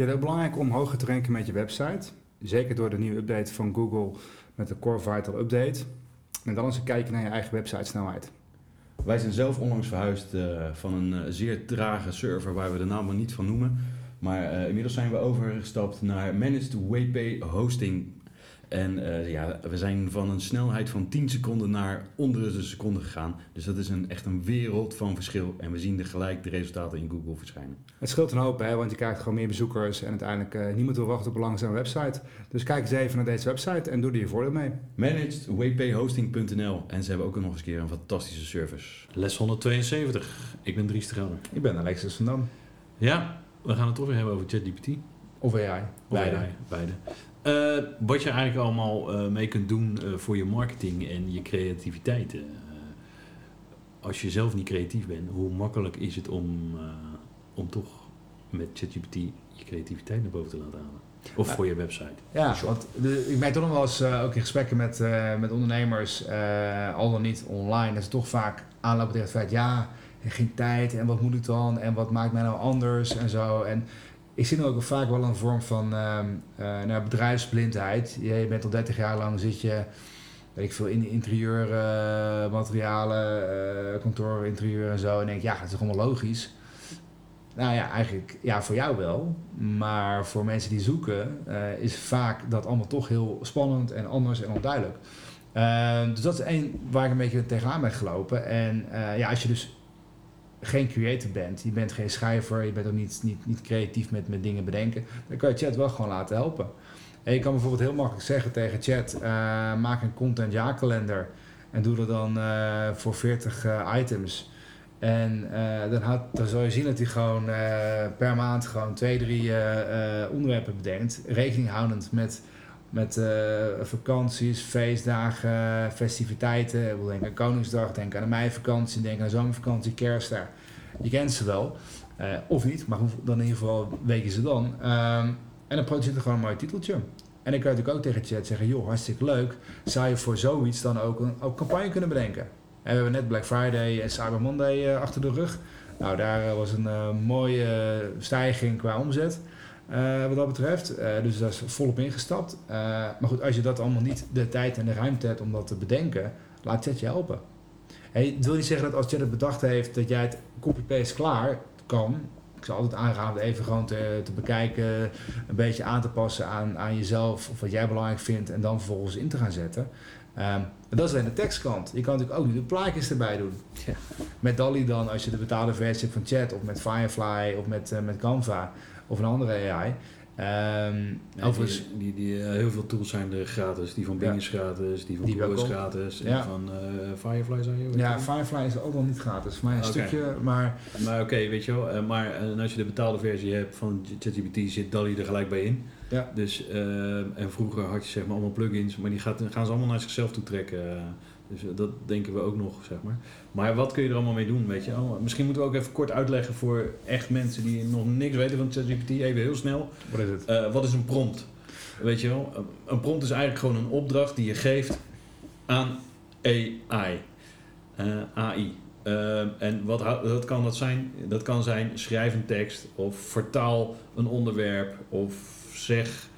Je het ook belangrijk om hoger te ranken met je website? Zeker door de nieuwe update van Google met de Core Vital Update. En dan eens een kijkje naar je eigen website snelheid. Wij zijn zelf onlangs verhuisd uh, van een uh, zeer trage server waar we de naam maar niet van noemen. Maar uh, inmiddels zijn we overgestapt naar Managed WP Hosting en uh, ja, we zijn van een snelheid van 10 seconden naar onder de seconde gegaan. Dus dat is een, echt een wereld van verschil. En we zien er gelijk de resultaten in Google verschijnen. Het scheelt een hoop, hè, want je krijgt gewoon meer bezoekers. En uiteindelijk uh, niemand wil wachten op een langzame website. Dus kijk eens even naar deze website en doe er je voordeel mee. Managedwphosting.nl En ze hebben ook nog eens een keer een fantastische service. Les 172. Ik ben Dries de Gelder. Ik ben Alexis van Dam. Ja, we gaan het toch weer hebben over ChatGPT. Of AI. Of beide. AI, beide. Uh, wat je eigenlijk allemaal uh, mee kunt doen uh, voor je marketing en je creativiteit. als je zelf niet creatief bent, hoe makkelijk is het om, om toch met ChatGPT je creativiteit naar boven te laten halen? Of voor je website. Ja, want de, ik merk toch nog wel eens ook in gesprekken met, met ondernemers, al dan niet online, dat ze toch vaak aanlopen tegen het feit, ja, geen tijd en wat moet ik dan en wat maakt mij nou anders en zo. En ik zie ook vaak wel een vorm van uh, uh, nou, bedrijfsblindheid. Je bent al 30 jaar lang zit je, weet ik veel, in interieurmaterialen, uh, uh, kantoorinterieur en zo. En denk ja, dat is allemaal logisch. Nou ja, eigenlijk ja, voor jou wel. Maar voor mensen die zoeken uh, is vaak dat allemaal toch heel spannend en anders en onduidelijk. Ehm, dus dat is één waar ik een beetje tegenaan ben gelopen. En ja, als je dus geen creator bent, je bent geen schrijver, je bent ook niet, niet, niet creatief met, met dingen bedenken, dan kan je chat wel gewoon laten helpen. En je kan bijvoorbeeld heel makkelijk zeggen tegen chat, uh, maak een content jaarkalender en doe dat dan uh, voor 40 uh, items. En dan, had, dan zal je zien dat hij gewoon per maand gewoon twee, drie onderwerpen bedenkt, rekening houdend met met uh, vakanties, feestdagen, festiviteiten. Ik denken aan Koningsdag, denk aan de meivakantie, denk aan zomervakantie, kerstdag. Je kent ze wel. Uh, of niet, maar dan in ieder geval je ze dan. Um, en dan produceert er gewoon een mooi titeltje. En dan kan je natuurlijk ook tegen chat zeggen, joh, hartstikke leuk. Zou je voor zoiets dan ook een ook campagne kunnen bedenken? En we hebben net Black Friday en Cyber Monday uh, achter de rug. Nou, daar was een mooie stijging qua omzet. Uh, wat dat betreft. Uh, dus daar is volop ingestapt. Uh, maar goed, als je dat allemaal niet de tijd en de ruimte hebt om dat te bedenken, laat Chat je helpen. Hey, het wil niet zeggen dat als Chat het bedacht heeft dat jij het copy-paste klaar kan. Ik zou altijd aanraden even gewoon te, te bekijken, een beetje aan te passen aan, aan jezelf of wat jij belangrijk vindt en dan vervolgens in te gaan zetten. Um, dat is alleen de tekstkant. Je kan natuurlijk ook nu de plaatjes erbij doen. Ja. Met DALI dan, als je de betaalde versie hebt van Chat, of met Firefly, of met, met Canva, of een andere AI. Um, ja, overigens, die, die, die uh, heel veel tools zijn er gratis. Die van Bing is gratis, die van die Google is gratis. En ja. van uh, Firefly zou je Ja, Firefly is ook wel niet gratis. Voor mij een okay. stukje, maar... Maar oké, okay, weet je wel. Uh, maar als je de betaalde versie hebt van ChatGPT, zit DALI er gelijk bij in. Ja. Dus, en vroeger had je zeg maar allemaal plugins, maar die gaat, gaan ze allemaal naar zichzelf toe trekken. Dus dat denken we ook nog, zeg maar. Maar wat kun je er allemaal mee doen, weet je Misschien moeten we ook even kort uitleggen voor echt mensen die nog niks weten van ChatGPT. Even heel snel. Wat is het? Uh, wat is een prompt? Weet je wel? Een prompt is eigenlijk gewoon een opdracht die je geeft aan AI. Uh, AI. Uh, en wat, wat kan dat zijn? Dat kan zijn schrijf een tekst of vertaal een onderwerp of zeg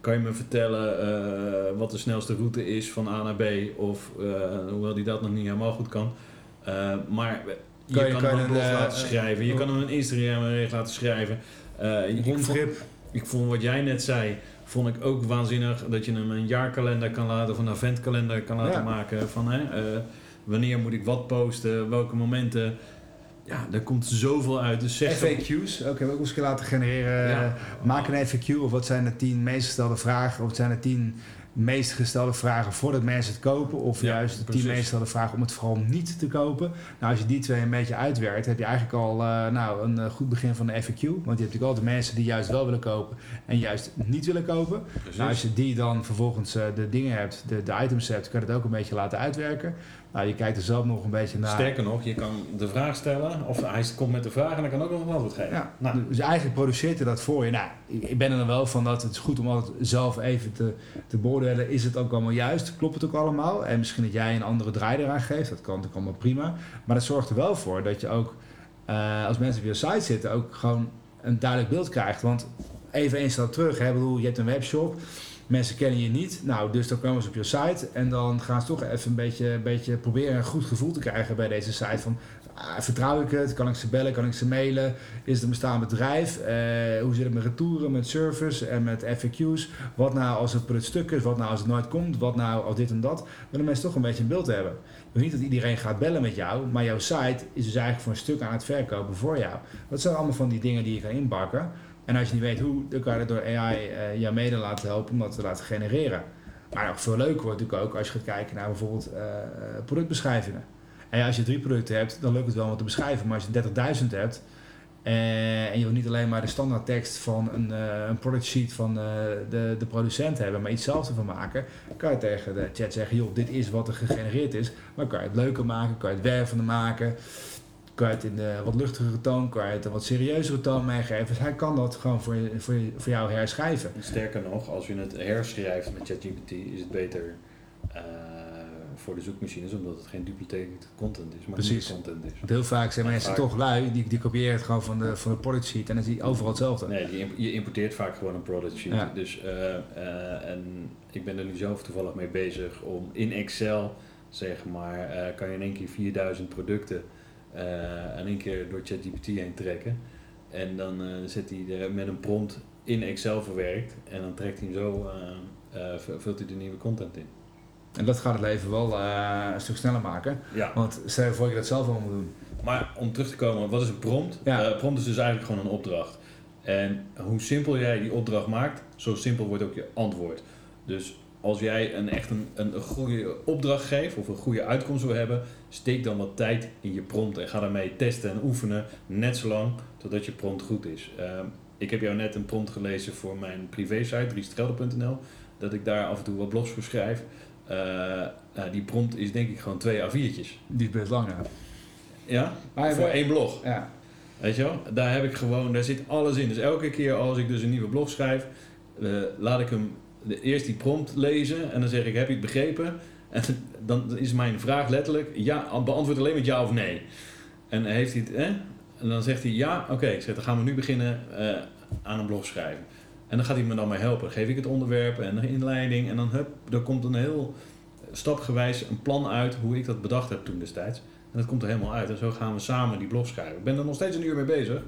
kan je me vertellen uh, wat de snelste route is van A naar B? Of uh, hoewel die dat nog niet helemaal goed kan. Uh, maar je kan, je, kan, hem een blog laten schrijven. Je kan hem een Instagram laten schrijven. ik, vond, ik vond wat jij net zei, vond ik ook waanzinnig dat je hem een jaarkalender kan laten of een adventkalender kan laten ja. maken. Van hè, wanneer moet ik wat posten, welke momenten. Ja, daar komt zoveel uit. Dus zeg FAQ's, ook hebben we ook eens laten genereren. Ja. Maak een FAQ of wat zijn de tien meest gestelde vragen of wat zijn de tien meest gestelde vragen voordat mensen het kopen, of Ja, juist de tien precies. meest gestelde vragen om het vooral niet te kopen. Nou, als je die twee een beetje uitwerkt, heb je eigenlijk al eh, nou, een eh, goed begin van de FAQ. Want je hebt natuurlijk altijd mensen die juist wel willen kopen en juist niet willen kopen. Nou, als je die dan vervolgens eh, de dingen hebt, de, de items hebt, kan je het ook een beetje laten uitwerken. Nou, je kijkt er zelf nog een beetje naar. Sterker nog, je kan de vraag stellen, of hij komt met de vraag en dan kan ook nog een antwoord geven. Ja, Nou, dus eigenlijk produceert hij dat voor je. Nou, ik ben er dan wel van dat het is goed om altijd zelf even te, te beoordelen. Is het ook allemaal juist? Klopt het ook allemaal? En misschien dat jij een andere draai eraan geeft. Dat kan natuurlijk allemaal prima. Maar dat zorgt er wel voor dat je ook, eh, als mensen op je site zitten, ook gewoon een duidelijk beeld krijgt. Want even één stap terug. Hè, bedoel, je hebt een webshop. Mensen kennen je niet. Nou, dus dan komen ze op je site. En dan gaan ze toch even een beetje, een beetje proberen een goed gevoel te krijgen bij deze site. Van, ah, vertrouw ik het? Kan ik ze bellen? Kan ik ze mailen? Is het een bestaand bedrijf? Eh, hoe zit het met retouren, met service en met FAQ's? Wat nou als het product stuk is? Wat nou als het nooit komt? Wat nou als dit en dat? Willen mensen toch een beetje een beeld hebben. Wil niet dat iedereen gaat bellen met jou, maar jouw site is dus eigenlijk voor een stuk aan het verkopen voor jou. Dat zijn allemaal van die dingen die je kan inbakken. En als je niet weet hoe, dan kan je het door AI eh jou mede laten helpen om dat te laten genereren. Maar nog veel leuker wordt natuurlijk ook als je gaat kijken naar bijvoorbeeld eh, productbeschrijvingen. En als je drie producten hebt, dan lukt het wel om het te beschrijven. Maar als je 30.000 hebt eh, en je wil niet alleen maar de standaard tekst van een, eh, een product sheet van eh, de, de producent hebben, maar iets zelfs ervan maken, kan je tegen de chat zeggen, joh, dit is wat er gegenereerd is. Maar kan je het leuker maken, kan je het wervender maken, kan je het in de wat luchtigere toon, kan je het een wat serieuzere toon meegeven. Dus hij kan dat gewoon voor, voor, voor jou herschrijven. Sterker nog, als je het herschrijft met ChatGPT, is het beter eh, voor de zoekmachines, omdat het geen duplicated content is, maar Precies. content is. Want heel vaak zijn mensen vaak. toch lui, die, die kopiëren het gewoon van de, van de product sheet en dan zie je overal hetzelfde. Nee, je, imp- je importeert vaak gewoon een product sheet. Ja. Dus, eh, eh, en ik ben er nu zelf toevallig mee bezig om in Excel, zeg maar, kan je in één keer 4000 producten in één keer door ChatGPT heen trekken. En dan eh, zet hij er met een prompt in Excel verwerkt en dan trekt hij hem zo, eh, eh, vult hij de nieuwe content in. En dat gaat het leven wel eh, een stuk sneller maken. Ja, Want stel je voor dat je dat zelf allemaal moet doen. Maar om terug te komen, wat is een prompt? Ja. Eh, prompt is dus eigenlijk gewoon een opdracht. En hoe simpel jij die opdracht maakt, zo simpel wordt ook je antwoord. Dus als jij een echt een, een, goede opdracht geeft of een goede uitkomst wil hebben, steek dan wat tijd in je prompt en ga daarmee testen en oefenen, net zo lang totdat je prompt goed is. Ehm, ik heb jou net een prompt gelezen voor mijn privésite, driestrelde.nl, dat ik daar af en toe wat blogs voor schrijf. Eh, eh, die prompt is denk ik gewoon twee A4'tjes. Die is best lang, ja. Ja? Maar voor één blog. Ja, Weet je wel? Daar heb ik gewoon, daar zit alles in. Dus elke keer als ik dus een nieuwe blog schrijf, eh, laat ik hem eerst die prompt lezen en dan zeg ik, heb je het begrepen? En dan is mijn vraag letterlijk, ja, beantwoord alleen met ja of nee. En heeft hij het? En dan zegt hij, ja, oké. Dan gaan we nu beginnen eh, aan een blog schrijven. En dan gaat hij me dan mee helpen. Dan geef ik het onderwerp en de inleiding en dan, hup, er komt een heel stapgewijs een plan uit hoe ik dat bedacht heb toen destijds. En dat komt er helemaal uit. En zo gaan we samen die blog schrijven. Ik ben er nog steeds een uur mee bezig,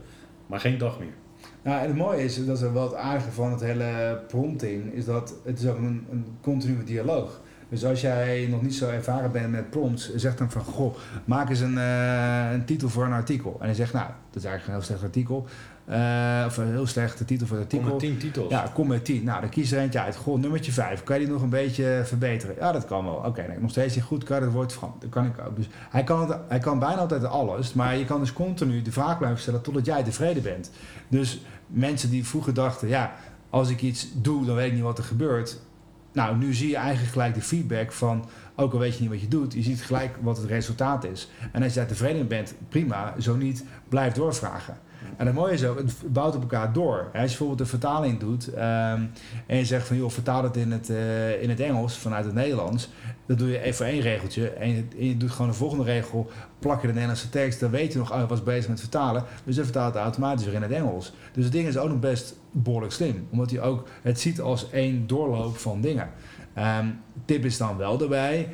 maar geen dag meer. Nou, en het mooie is, dat is wel het aardige van het hele prompting, is dat het is ook een, een continue dialoog. Dus als jij nog niet zo ervaren bent met prompts, zeg dan van, goh, maak eens een, eh, een titel voor een artikel. En hij zegt, nou, dat is eigenlijk een heel slecht artikel. Eh, of een heel slechte titel voor het Kom artikel. met tien titels. Ja, kom met 10. Nou, dan kies er eentje uit. Goh, nummertje 5. Kan je die nog een beetje verbeteren? Ja, dat kan wel. Oké, nog steeds niet goed. Kan dat woord veranderen? Dat kan ik ook. Dus hij kan, het, hij kan bijna altijd alles. Maar je kan dus continu de vraag blijven stellen totdat jij tevreden bent. Dus mensen die vroeger dachten, ja, als ik iets doe, dan weet ik niet wat er gebeurt. Nou, nu zie je eigenlijk gelijk de feedback van, ook al weet je niet wat je doet, je ziet gelijk wat het resultaat is. En als je daar tevreden bent, prima. Zo niet, blijf doorvragen. En het mooie is ook, het bouwt op elkaar door. Als je bijvoorbeeld een vertaling doet ehm, en je zegt van joh, vertaal het in het, eh, in het Engels vanuit het Nederlands, dan doe je even één regeltje en je, en je doet gewoon de volgende regel, plak je de Nederlandse tekst, dan weet je nog, oh, ik was bezig met vertalen, dus dan vertaalt het automatisch weer in het Engels. Dus het ding is ook nog best behoorlijk slim, omdat hij ook het ziet als één doorloop van dingen. Ehm, tip is dan wel erbij,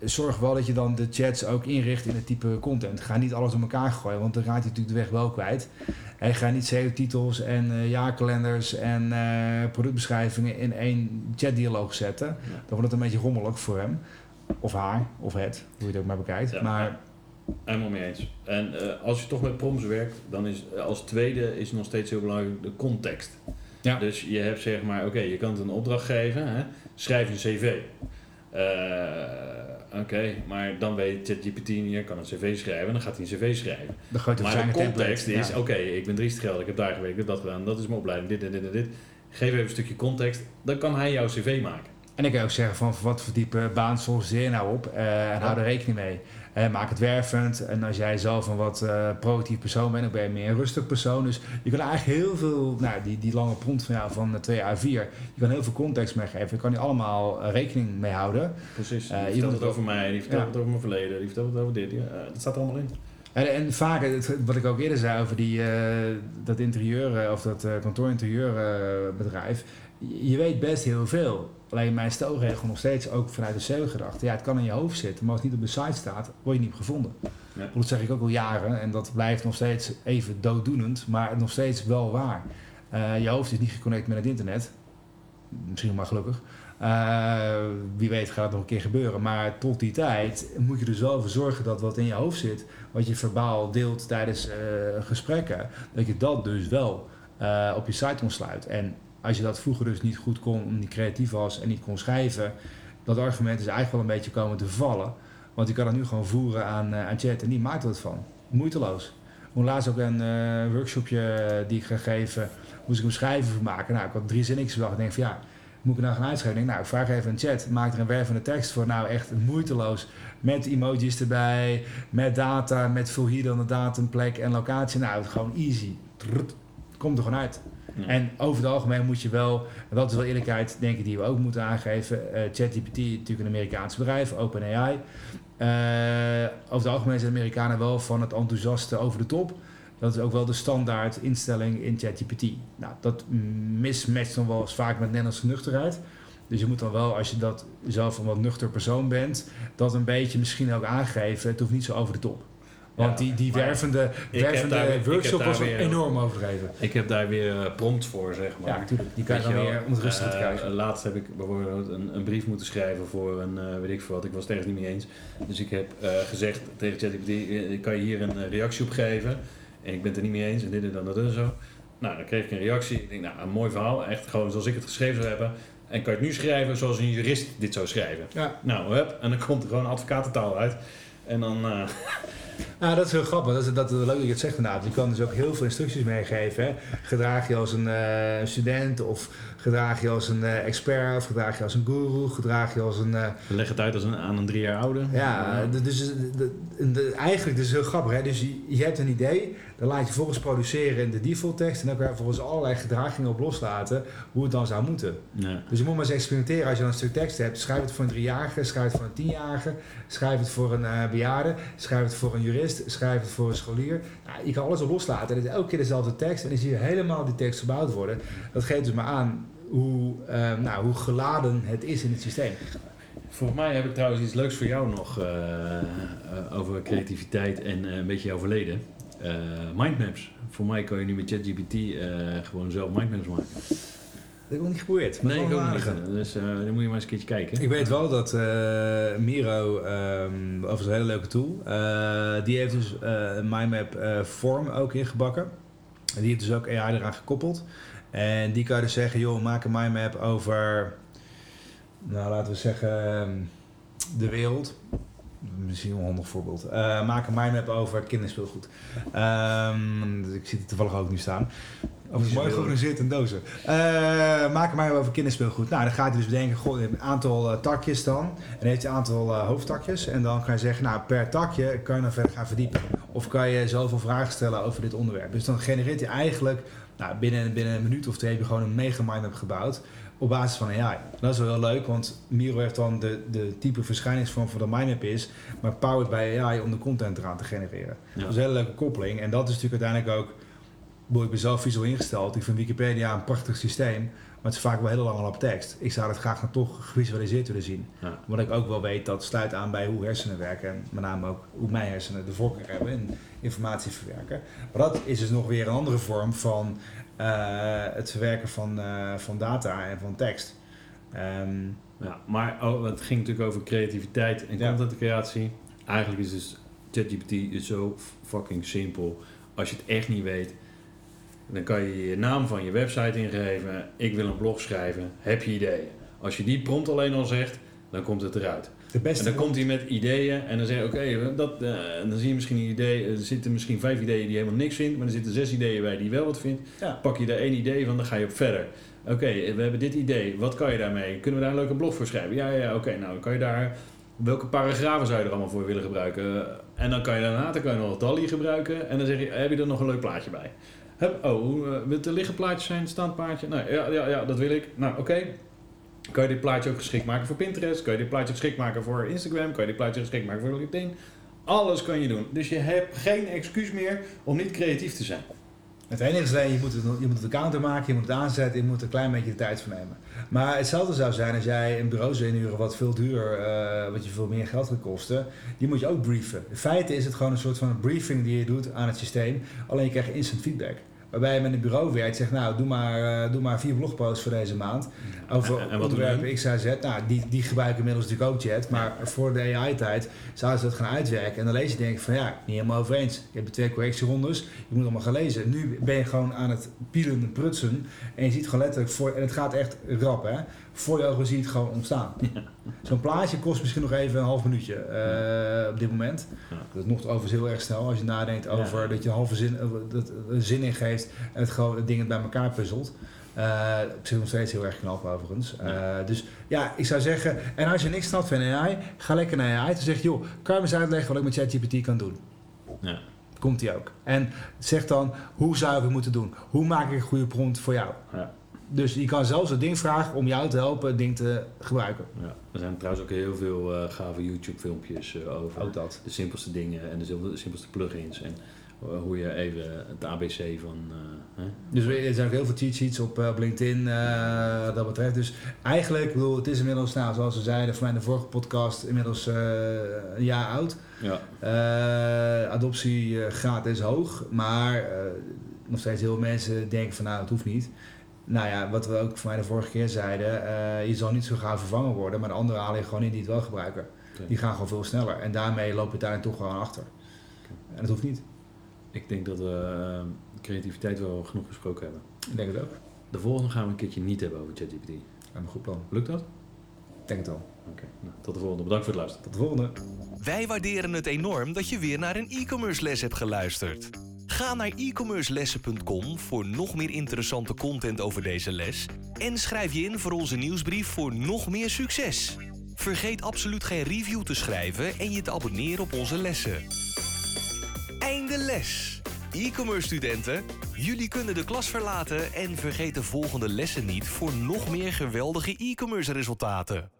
zorg wel dat je dan de chats ook inricht in het type content. Ga niet alles door elkaar gooien, want dan raakt hij natuurlijk de weg wel kwijt. En ga niet SEO-titels en eh, jaarkalenders en eh, productbeschrijvingen in één chatdialoog zetten. Dan wordt het een beetje rommelig voor hem. Of haar, of het, hoe je het ook maar bekijkt. Ja. Maar Helemaal mee eens. En eh, als je toch met prompts werkt, dan is als tweede is nog steeds heel belangrijk de context. Ja. Dus je hebt zeg maar, oké, je kan het een opdracht geven, hè? schrijf een cv. Eh, oké, maar dan weet ChatGPT niet, je kan een cv schrijven, dan gaat hij een cv schrijven. Dan Maar de context template. is, Ja. oké, ik ben Dries Geld, ik heb daar gewerkt, ik heb dat gedaan, dat is mijn opleiding, dit en dit en dit. Geef even een stukje context, dan kan hij jouw cv maken. En ik kan ook zeggen van wat voor type baan solliciteer je nou op eh, en hou er rekening mee. Eh, maak het wervend en als jij zelf een wat eh proactief persoon bent, dan ben je meer een rustig persoon. Dus je kan eigenlijk heel veel, nou die, die lange prompt van jou van 2 A4, je kan heel veel context meegeven. Je kan die allemaal rekening mee houden. Precies, die je vertelt het over mij, die vertelt Ja. het over mijn verleden, die vertelt het over dit, ja, dat staat er allemaal in. En, en vaak, wat ik ook eerder zei over die, dat interieur of dat eh kantoor-interieurbedrijf, je weet best heel veel. Alleen mijn stelregel nog steeds ook vanuit de SEO-gedachte. Ja, het kan in je hoofd zitten, maar als het niet op de site staat, word je niet gevonden. Ja. Dat zeg ik ook al jaren en dat blijft nog steeds even dooddoenend, maar nog steeds wel waar. Eh, je hoofd is niet geconnect met het internet. Misschien maar gelukkig. Eh, wie weet gaat het nog een keer gebeuren. Maar tot die tijd moet je dus wel voor zorgen dat wat in je hoofd zit, wat je verbaal deelt tijdens eh, gesprekken, dat je dat dus wel op je site ontsluit. En als je dat vroeger dus niet goed kon, omdat niet creatief was en niet kon schrijven, dat argument is eigenlijk wel een beetje komen te vervallen. Want je kan dat nu gewoon voeren aan, eh, aan chat en die maakt er wat van. Moeiteloos. Hoe laatst ook een eh, workshopje die ik ga geven, moest ik een schrijven voor maken. Nou, ik had drie zinnetjes bedacht. Ik denk van ja, moet ik nou gaan uitschrijven? Nou, ik vraag even een chat. Maak er een wervende tekst voor. Nou, echt moeiteloos. Met emojis erbij, met data, met vul hier dan de datum, plek en locatie. Nou, gewoon easy. Komt er gewoon uit. En over het algemeen moet je wel, en dat is wel eerlijkheid, denk ik, die we ook moeten aangeven. eh ChatGPT, natuurlijk een Amerikaans bedrijf, OpenAI. Eh over het algemeen zijn Amerikanen wel van het enthousiaste over de top. Dat is ook wel de standaard instelling in ChatGPT. Nou, dat mismatcht dan wel eens vaak met Nederlandse nuchterheid. Dus je moet dan wel, als je dat zelf een wat nuchter persoon bent, dat een beetje misschien ook aangeven. Het hoeft niet zo over de top. Want die, die wervende, wervende workshop was weer- enorm overdreven. Ik heb daar weer eh, prompts voor, zeg maar. Ja, natuurlijk. Die kan je dan weer om het rustig te eh, krijgen. laatst heb ik bijvoorbeeld een, een brief moeten schrijven voor een, eh, weet ik veel wat, ik was het ergens niet mee eens. Dus ik heb gezegd tegen ChatGPT, kan je hier een reactie op geven? En ik ben het er niet mee eens en dit en dat en dat en zo. Nou, dan kreeg ik een reactie. Ik denk, nou, een mooi verhaal. Echt gewoon zoals ik het geschreven zou hebben. En kan je het nu schrijven zoals een jurist dit zou schrijven? Ja. Nou, hup. En dan komt er gewoon advocatentaal uit. En dan... Nou, dat is heel grappig. Dat is, dat is leuk dat je het zegt inderdaad. Je kan dus ook heel veel instructies meegeven. Hè. Gedraag je als een eh, student of gedraag je als een eh, expert of gedraag je als een guru, gedraag je als een... eh, leg het uit als een, aan een drie jaar oude. ja, dus de, de- de- eigenlijk dus heel grappig. Hè? Dus je, je hebt een idee, dan laat je vervolgens produceren in de default tekst en dan kan je vervolgens allerlei gedragingen op loslaten hoe het dan zou moeten. Ja. Dus je moet maar eens experimenteren als je dan een stuk tekst hebt. Schrijf het voor een driejarige, schrijf het voor een tienjarige, schrijf het voor een bejaarde, schrijf het voor een jurist, schrijf het voor een scholier. Nou, je kan alles op loslaten. En het is elke keer dezelfde tekst en dan zie je helemaal die tekst gebouwd worden. Dat geeft dus maar aan hoe, eh, nou, hoe geladen het is in het systeem. Volgens mij heb ik trouwens iets leuks voor jou nog eh, eh, over creativiteit en eh, een beetje jouw verleden. Eh, mindmaps. Voor mij kan je nu met ChatGPT gewoon zelf mindmaps maken. Dat heb ik nog niet geprobeerd. maar Nee, ik ook niet. Dus eh, dan moet je maar eens een keertje kijken. Ik weet wel dat eh, Miro, ehm overigens een hele leuke tool, eh, die heeft dus een mindmap eh, vorm ook ingebakken. En die heeft dus ook AI eraan gekoppeld. En die kan je dus zeggen, joh, maak een mindmap over, nou laten we zeggen, ehm, de wereld. Misschien een handig voorbeeld. Eh, maak een mindmap over kinderspeelgoed. Ehm, ik zie het toevallig ook nu staan. Of mooi georganiseerd in dozen. Eh, maak maar over kinderspeelgoed. Nou, dan gaat hij dus bedenken, goh, je een aantal eh, takjes dan. En dan heeft hij een aantal hoofdtakjes. En dan kan je zeggen, nou, per takje kan je dan verder gaan verdiepen. Of kan je zoveel vragen stellen over dit onderwerp. Dus dan genereert hij eigenlijk, nou, binnen, binnen een minuut of twee heb je gewoon een mega mindmap gebouwd. Op basis van AI. Dat is wel heel leuk, want Miro heeft dan de, de type verschijningsvorm van de mindmap is, maar powered bij AI om de content eraan te genereren. Ja. Dat is een hele leuke koppeling. En dat is natuurlijk uiteindelijk ook Boy, ik ben zelf visueel ingesteld. Ik vind Wikipedia een prachtig systeem. Maar het is vaak wel heel lang al op tekst. Ik zou het graag dan toch gevisualiseerd willen zien. Ja. Omdat ik ook wel weet dat sluit aan bij hoe hersenen werken. En met name ook hoe mijn hersenen de voorkeur hebben in informatie verwerken. Maar dat is dus nog weer een andere vorm van het verwerken van, eh, van data en van tekst. Ehm, Ja, maar oh, het ging natuurlijk over creativiteit en Ja. contentcreatie. Eigenlijk is dus ChatGPT zo fucking simpel. Als je het echt niet weet, Dan kan je je naam van je website ingeven. Ik wil een blog schrijven. Heb je ideeën? Als je die prompt alleen al zegt, dan komt het eruit. De beste En dan komt hij met ideeën en dan zeg je, oké, dat, eh, dan zie je misschien een idee. Er zitten misschien vijf ideeën die helemaal niks vindt, maar er zitten zes ideeën bij die wel wat vindt. Ja. Pak je daar één idee van, dan ga je op verder. Oké, we hebben dit idee. Wat kan je daarmee? Kunnen we daar een leuke blog voor schrijven? Ja, ja, ja, oké. nou, dan kan je daar... Welke paragrafen zou je er allemaal voor willen gebruiken? En dan kan je daarna dan kan je nog DALI gebruiken. En dan zeg je, heb je er nog een leuk plaatje bij? Hup, oh, eh, wil het een liggen plaatje zijn, een staand plaatje? Nou, ja, ja, ja, dat wil ik. Nou, oké. Kan je dit plaatje ook geschikt maken voor Pinterest? Kan je dit plaatje geschikt maken voor Instagram? Kan je dit plaatje geschikt maken voor LinkedIn? Alles kan je doen. Dus je hebt geen excuus meer om niet creatief te zijn. Het enige is alleen, je moet, het, je moet maken, je moet het aanzetten, je moet er een klein beetje de tijd voor nemen. Maar hetzelfde zou zijn als jij een bureau zou inhuren wat veel duurder, eh, wat je veel meer geld gaat kosten. Die moet je ook brieven. In feite is het gewoon een soort van briefing die je doet aan het systeem. Alleen je krijgt instant feedback. Waarbij je met een bureau werkt, zegt nou, doe maar, eh, doe maar vier blogposts voor deze maand. Over En- en wat onderwerpen X, Y, Z. Nou, die, die gebruiken inmiddels natuurlijk ook Jet. Maar voor de AI-tijd zouden ze dat gaan uitwerken. En dan lees je denk ik van ja, niet helemaal over eens. Je hebt twee correctierondes, je moet allemaal gaan lezen. Nu ben je gewoon aan het pielen en prutsen. En je ziet gewoon letterlijk voor, en het gaat echt rap hè. Voor je ogen zie je het gewoon ontstaan. Zo'n plaatje kost misschien nog even een half minuutje eh, op dit moment. Ja. Dat is nog overigens heel erg snel als je nadenkt over Ja. dat je een halve zin, eh, dat, een zin ingeeft en het gewoon het ding het bij elkaar puzzelt. Eh op zich nog steeds heel erg knap overigens. Eh, dus ja, ik zou zeggen, en als je niks snapt van AI, ga lekker naar AI. Dan zeg je, joh, kan je me eens uitleggen wat ik met ChatGPT kan doen? Ja. Komt die ook. En zeg dan, hoe zou ik het moeten doen? Hoe maak ik een goede prompt voor jou? Ja. Dus je kan zelfs het ding vragen om jou te helpen het ding te gebruiken. Ja. Er zijn trouwens ook heel veel eh, gave YouTube-filmpjes eh, over Ook dat. de simpelste dingen en de sim- de simpelste plugins. En eh, hoe je even het ABC van. hè? Dus er zijn ook heel veel cheat sheets op, op LinkedIn wat dat betreft. Dus eigenlijk, ik bedoel, het is inmiddels, nou, zoals we zeiden, voor mij de vorige podcast, inmiddels een jaar oud. Ja. Adoptie eh, gratis hoog, maar nog steeds heel veel mensen denken van nou, het hoeft niet. Nou ja, wat we ook voor mij de vorige keer zeiden, eh, je zal niet zo gauw vervangen worden, maar de anderen halen je gewoon in die het wel gebruiken. Die gaan gewoon veel sneller en daarmee loop je daar toch gewoon achter. En dat hoeft niet. Ik denk dat we eh, creativiteit wel genoeg besproken hebben. Ik denk het ook. De volgende gaan we een keertje niet hebben over ChatGPT. Hebben een goed plan. Lukt dat? Ik denk het wel. Oké, nou, tot de volgende. Bedankt voor het luisteren. Tot de volgende. Wij waarderen het enorm dat je weer naar een e-commerce les hebt geluisterd. Ga naar e-commercelessen.com voor nog meer interessante content over deze les en schrijf je in voor onze nieuwsbrief voor nog meer succes. Vergeet absoluut geen review te schrijven en je te abonneren op onze lessen. Einde les. E-commerce studenten, jullie kunnen de klas verlaten en vergeet de volgende lessen niet voor nog meer geweldige e-commerce resultaten.